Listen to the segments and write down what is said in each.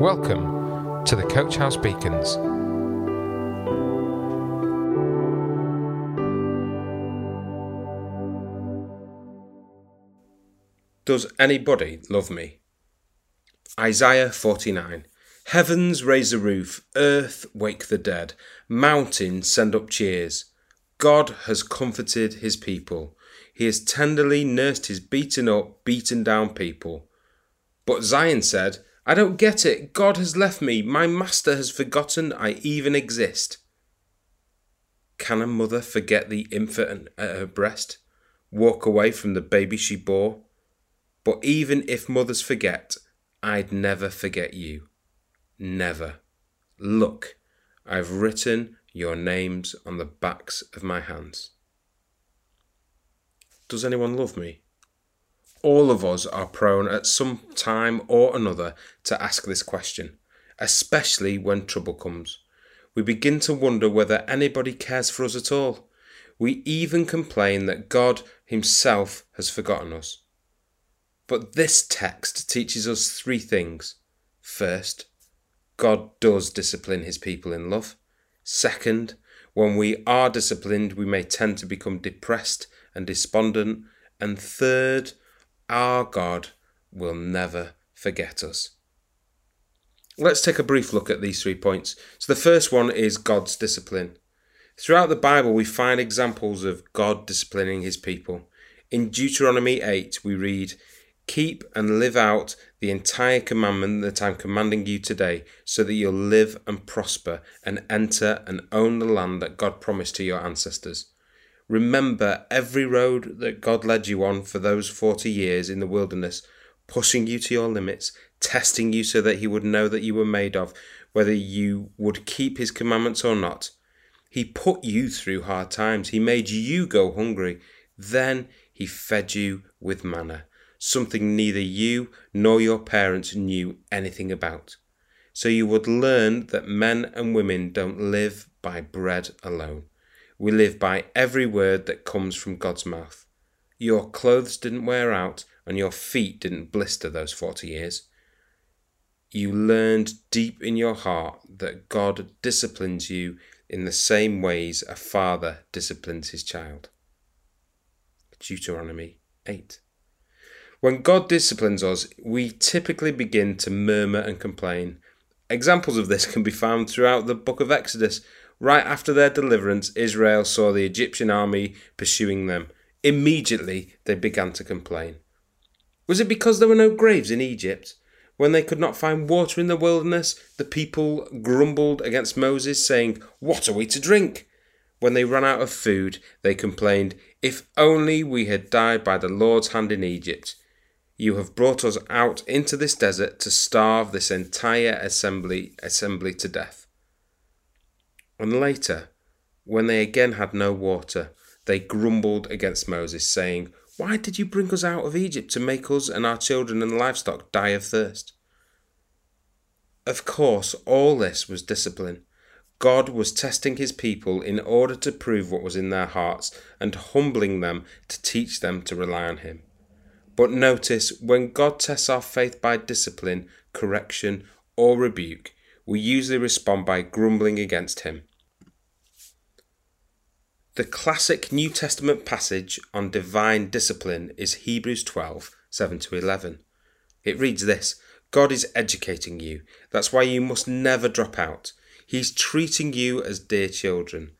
Welcome to the Coach House Beacons. Does anybody love me? Isaiah 49. Heavens raise the roof, earth wake the dead, mountains send up cheers. God has comforted his people. He has tenderly nursed his beaten up, beaten down people. But Zion said, I don't get it. God has left me. My master has forgotten I even exist. Can a mother forget the infant at her breast? Walk away from the baby she bore? But even if mothers forget, I'd never forget you. Never. Look, I've written your names on the backs of my hands. Does anyone love me? All of us are prone at some time or another to ask this question, especially when trouble comes. We begin to wonder whether anybody cares for us at all. We even complain that God Himself has forgotten us. But this text teaches us three things. First, God does discipline his people in love. Second, when we are disciplined, we may tend to become depressed and despondent. And third, our God will never forget us. Let's take a brief look at these three points. So, the first one is God's discipline. Throughout the Bible, we find examples of God disciplining his people. In Deuteronomy 8, we read, Keep and live out the entire commandment that I'm commanding you today, so that you'll live and prosper and enter and own the land that God promised to your ancestors. Remember every road that God led you on for those 40 years in the wilderness, pushing you to your limits, testing you so that He would know that you were made of, whether you would keep His commandments or not. He put you through hard times. He made you go hungry. Then He fed you with manna something neither you nor your parents knew anything about. So you would learn that men and women don't live by bread alone. We live by every word that comes from God's mouth. Your clothes didn't wear out and your feet didn't blister those 40 years. You learned deep in your heart that God disciplines you in the same ways a father disciplines his child. Deuteronomy 8. When God disciplines us, we typically begin to murmur and complain. Examples of this can be found throughout the book of Exodus. Right after their deliverance, Israel saw the Egyptian army pursuing them. Immediately, they began to complain. Was it because there were no graves in Egypt? When they could not find water in the wilderness, the people grumbled against Moses, saying, What are we to drink? When they ran out of food, they complained, If only we had died by the Lord's hand in Egypt. You have brought us out into this desert to starve this entire assembly assembly to death. And later, when they again had no water, they grumbled against Moses, saying, Why did you bring us out of Egypt to make us and our children and livestock die of thirst? Of course, all this was discipline. God was testing his people in order to prove what was in their hearts and humbling them to teach them to rely on him. But notice when God tests our faith by discipline, correction, or rebuke, we usually respond by grumbling against Him. The classic New Testament passage on divine discipline is Hebrews 12 7 to 11. It reads this God is educating you. That's why you must never drop out. He's treating you as dear children.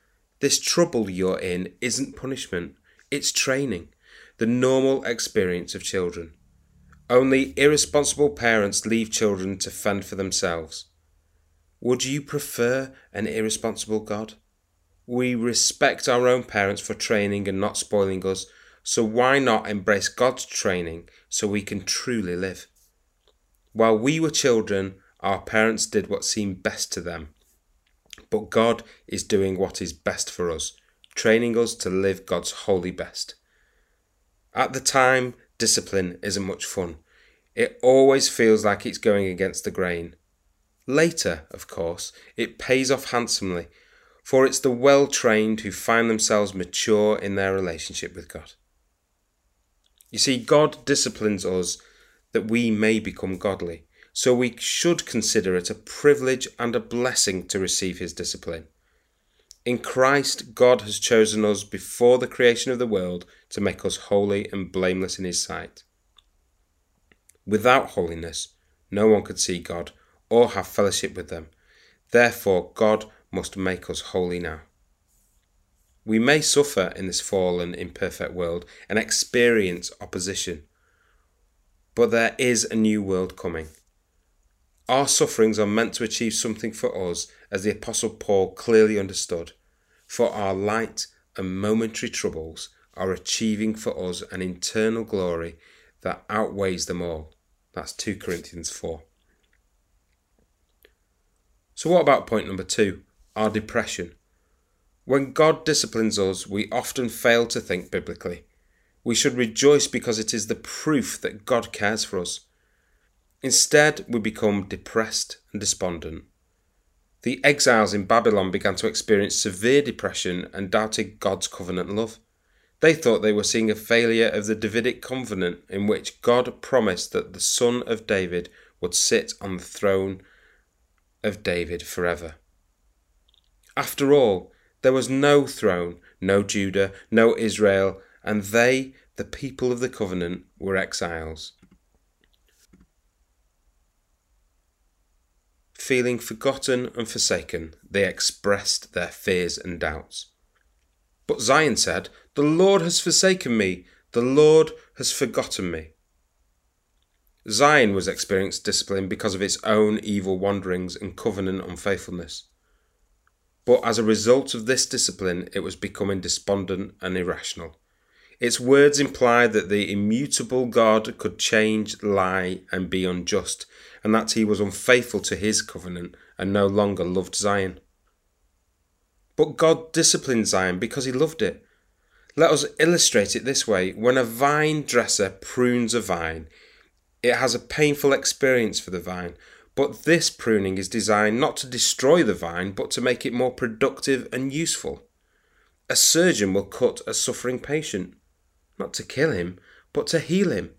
This trouble you're in isn't punishment, it's training the normal experience of children. Only irresponsible parents leave children to fend for themselves. Would you prefer an irresponsible God? We respect our own parents for training and not spoiling us, so why not embrace God's training so we can truly live? While we were children, our parents did what seemed best to them. But God is doing what is best for us, training us to live God's holy best. At the time, discipline isn't much fun. It always feels like it's going against the grain. Later, of course, it pays off handsomely, for it's the well trained who find themselves mature in their relationship with God. You see, God disciplines us that we may become godly. so we should consider it a privilege and a blessing to receive his discipline. In Christ, God has chosen us before the creation of the world to make us holy and blameless in his sight. Without holiness, no one could see God or have fellowship with them. Therefore, God must make us holy now. We may suffer in this fallen, imperfect world and experience opposition, but there is a new world coming. Our sufferings are meant to achieve something for us, as the Apostle Paul clearly understood. For our light and momentary troubles are achieving for us an internal glory that outweighs them all. That's 2 Corinthians 4. So, what about point number two? Our depression. When God disciplines us, we often fail to think biblically. We should rejoice because it is the proof that God cares for us. Instead, we become depressed and despondent. The exiles in Babylon began to experience severe depression and doubted God's covenant love. They thought they were seeing a failure of the Davidic covenant in which God promised that the son of David would sit on the throne of David forever. After all, there was no throne, no Judah, no Israel, and they, the people of the covenant, were exiles. Feeling forgotten and forsaken, they expressed their fears and doubts. But Zion said, The Lord has forsaken me, the Lord has forgotten me. Zion was experienced discipline because of its own evil wanderings and covenant unfaithfulness. But as a result of this discipline, it was becoming despondent and irrational. Its words imply that the immutable God could change, lie, and be unjust, and that he was unfaithful to his covenant and no longer loved Zion. But God disciplined Zion because he loved it. Let us illustrate it this way when a vine dresser prunes a vine, it has a painful experience for the vine, but this pruning is designed not to destroy the vine, but to make it more productive and useful. A surgeon will cut a suffering patient, not to kill him, but to heal him.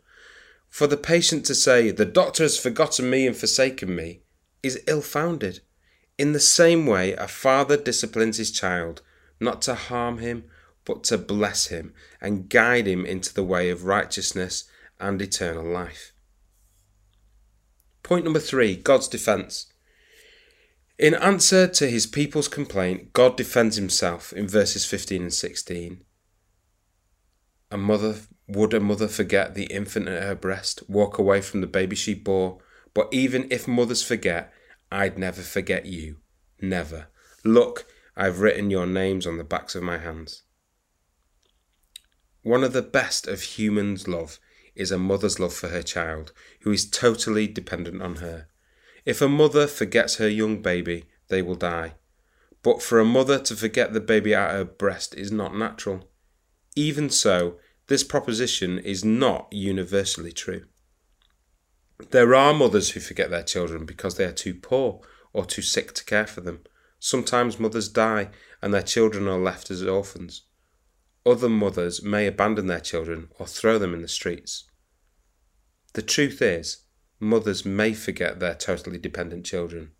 For the patient to say, The doctor has forgotten me and forsaken me, is ill founded. In the same way, a father disciplines his child, not to harm him, but to bless him and guide him into the way of righteousness and eternal life. Point number three God's defense. In answer to his people's complaint, God defends himself in verses 15 and 16. A mother would a mother forget the infant at her breast, walk away from the baby she bore? But even if mothers forget, I'd never forget you. Never. Look, I've written your names on the backs of my hands. One of the best of humans' love is a mother's love for her child, who is totally dependent on her. If a mother forgets her young baby, they will die. But for a mother to forget the baby at her breast is not natural. Even so, this proposition is not universally true. There are mothers who forget their children because they are too poor or too sick to care for them. Sometimes mothers die and their children are left as orphans. Other mothers may abandon their children or throw them in the streets. The truth is, mothers may forget their totally dependent children.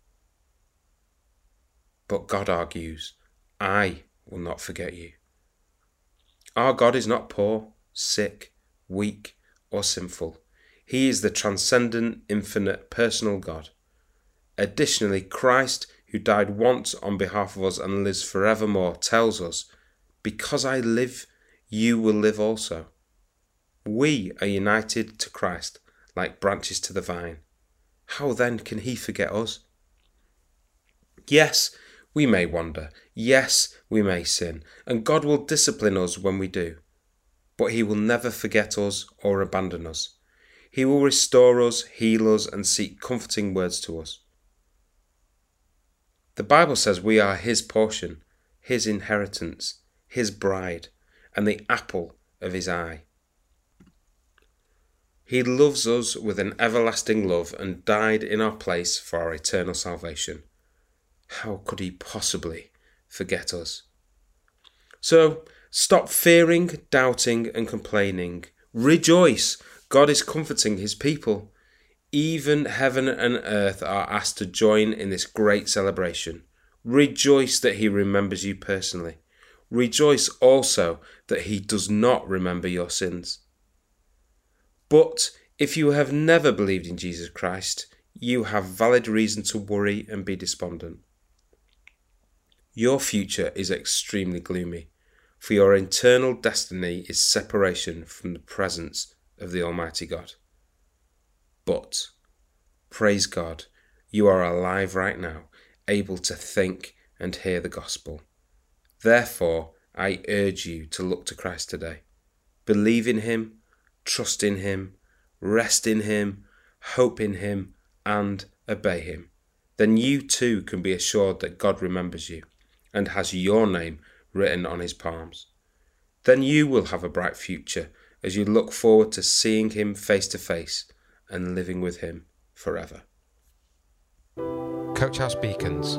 But God argues, I will not forget you. Our God is not poor, sick, weak, or sinful. He is the transcendent, infinite, personal God. Additionally, Christ, who died once on behalf of us and lives forevermore, tells us because I live, you will live also. We are united to Christ like branches to the vine. How then can he forget us? Yes, we may wander. Yes, we may sin. And God will discipline us when we do. But he will never forget us or abandon us. He will restore us, heal us, and seek comforting words to us. The Bible says we are his portion, his inheritance, his bride, and the apple of his eye. He loves us with an everlasting love and died in our place for our eternal salvation. How could he possibly forget us? So stop fearing, doubting, and complaining. Rejoice! God is comforting his people. Even heaven and earth are asked to join in this great celebration. Rejoice that He remembers you personally. Rejoice also that He does not remember your sins. But if you have never believed in Jesus Christ, you have valid reason to worry and be despondent. Your future is extremely gloomy, for your eternal destiny is separation from the presence of the Almighty God. But, praise God, you are alive right now, able to think and hear the gospel. Therefore, I urge you to look to Christ today. Believe in Him, trust in Him, rest in Him, hope in Him, and obey Him. Then you too can be assured that God remembers you and has your name written on His palms. Then you will have a bright future as you look forward to seeing Him face to face and living with Him forever. Coach House Beacons,